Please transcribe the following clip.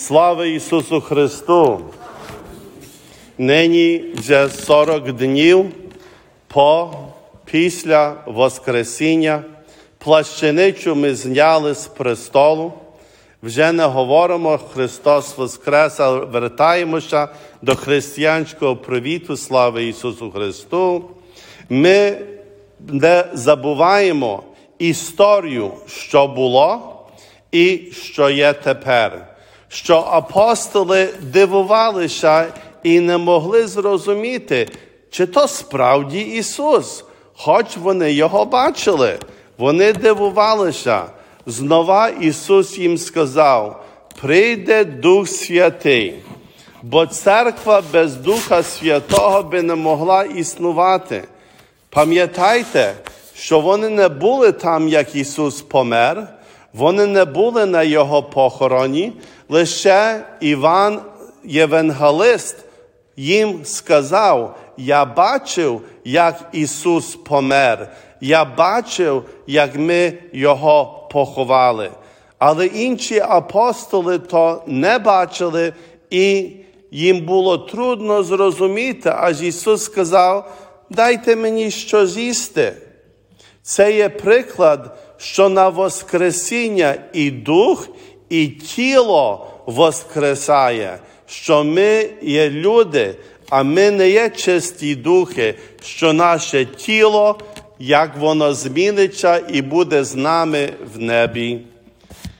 Слава Ісусу Христу! Нині вже 40 днів по після Воскресіння плащаничу ми зняли з престолу. Вже не говоримо Христос Воскрес, а вертаємося до християнського привіту, слави Ісусу Христу. Ми не забуваємо історію, що було і що є тепер. Що апостоли дивувалися і не могли зрозуміти, чи то справді Ісус, хоч вони його бачили. Вони дивувалися. Знова Ісус їм сказав: прийде Дух Святий, бо церква без Духа Святого би не могла існувати. Пам'ятайте, що вони не були там, як Ісус помер, вони не були на Його похороні, лише Іван Євангелист їм сказав: Я бачив, як Ісус помер, я бачив, як ми Його поховали. Але інші апостоли то не бачили, і їм було трудно зрозуміти, аж Ісус сказав, дайте мені що з'їсти. Це є приклад, що на Воскресіння і дух, і тіло воскресає, що ми є люди, а ми не є чисті духи, що наше тіло, як воно зміниться і буде з нами в небі.